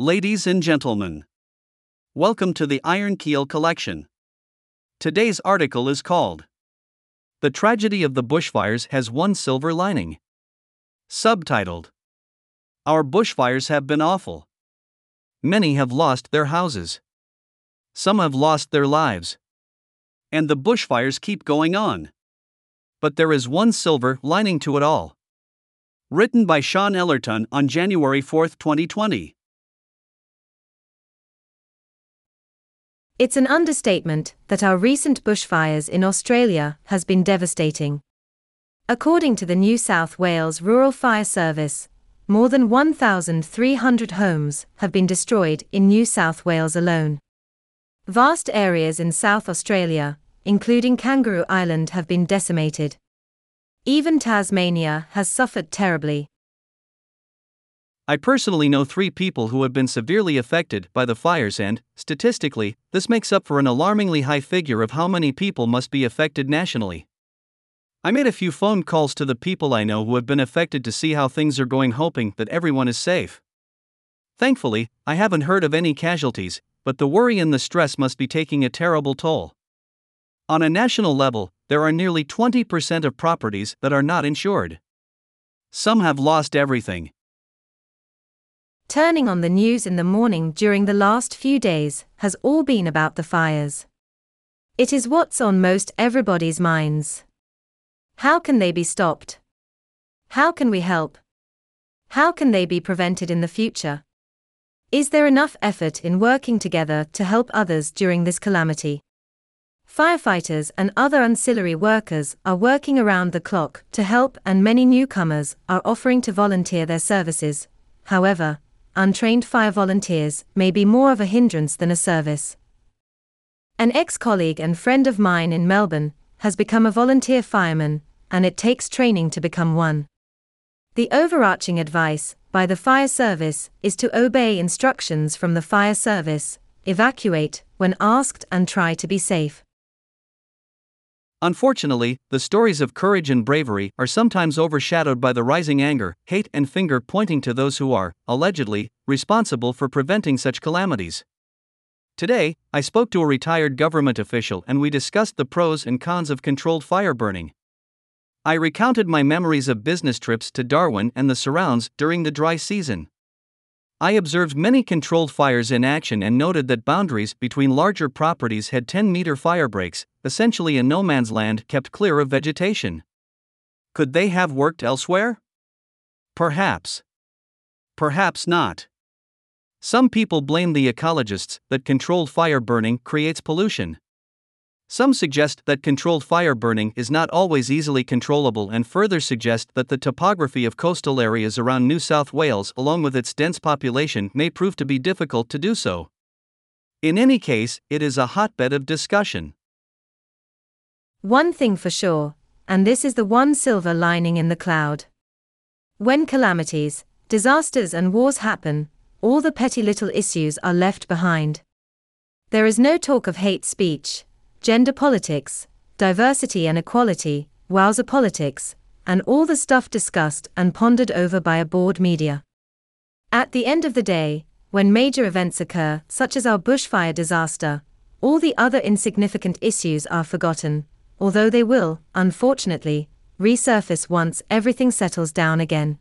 Ladies and gentlemen, welcome to the Iron Keel Collection. Today's article is called The Tragedy of the Bushfires Has One Silver Lining. Subtitled Our bushfires have been awful. Many have lost their houses, some have lost their lives. And the bushfires keep going on. But there is one silver lining to it all. Written by Shôn Ellerton on January 4, 2020. It's an understatement that our recent bushfires in Australia has been devastating. According to the New South Wales Rural Fire Service, more than 1,300 homes have been destroyed in New South Wales alone. Vast areas in South Australia, including Kangaroo Island, have been decimated. Even Tasmania has suffered terribly. I personally know three people who have been severely affected by the fires, and, statistically, this makes up for an alarmingly high figure of how many people must be affected nationally. I made a few phone calls to the people I know who have been affected to see how things are going, hoping that everyone is safe. Thankfully, I haven't heard of any casualties, but the worry and the stress must be taking a terrible toll. On a national level, there are nearly 20% of properties that are not insured. Some have lost everything. Turning on the news in the morning during the last few days has all been about the fires. It is what's on most everybody's minds. How can they be stopped? How can we help? How can they be prevented in the future? Is there enough effort in working together to help others during this calamity? Firefighters and other ancillary workers are working around the clock to help, and many newcomers are offering to volunteer their services. However, untrained fire volunteers may be more of a hindrance than a service. An ex colleague and friend of mine in Melbourne has become a volunteer fireman, and it takes training to become one. The overarching advice by the fire service is to obey instructions from the fire service, evacuate when asked, and try to be safe. Unfortunately, the stories of courage and bravery are sometimes overshadowed by the rising anger, hate, and finger pointing to those who are, allegedly, responsible for preventing such calamities. Today, I spoke to a retired government official and we discussed the pros and cons of controlled fire burning. I recounted my memories of business trips to Darwin and the surrounds during the dry season. I observed many controlled fires in action and noted that boundaries between larger properties had 10 meter fire breaks, essentially a no man's land kept clear of vegetation. Could they have worked elsewhere? Perhaps. Perhaps not. Some people blame the ecologists that controlled fire burning creates pollution. Some suggest that controlled fire burning is not always easily controllable and further suggest that the topography of coastal areas around New South Wales, along with its dense population, may prove to be difficult to do so. In any case, it is a hotbed of discussion. One thing for sure, and this is the one silver lining in the cloud. When calamities, disasters, and wars happen, all the petty little issues are left behind. There is no talk of hate speech, gender politics, diversity and equality, wowser politics, and all the stuff discussed and pondered over by a bored media. At the end of the day, when major events occur, such as our bushfire disaster, all the other insignificant issues are forgotten, although they will, unfortunately, resurface once everything settles down again.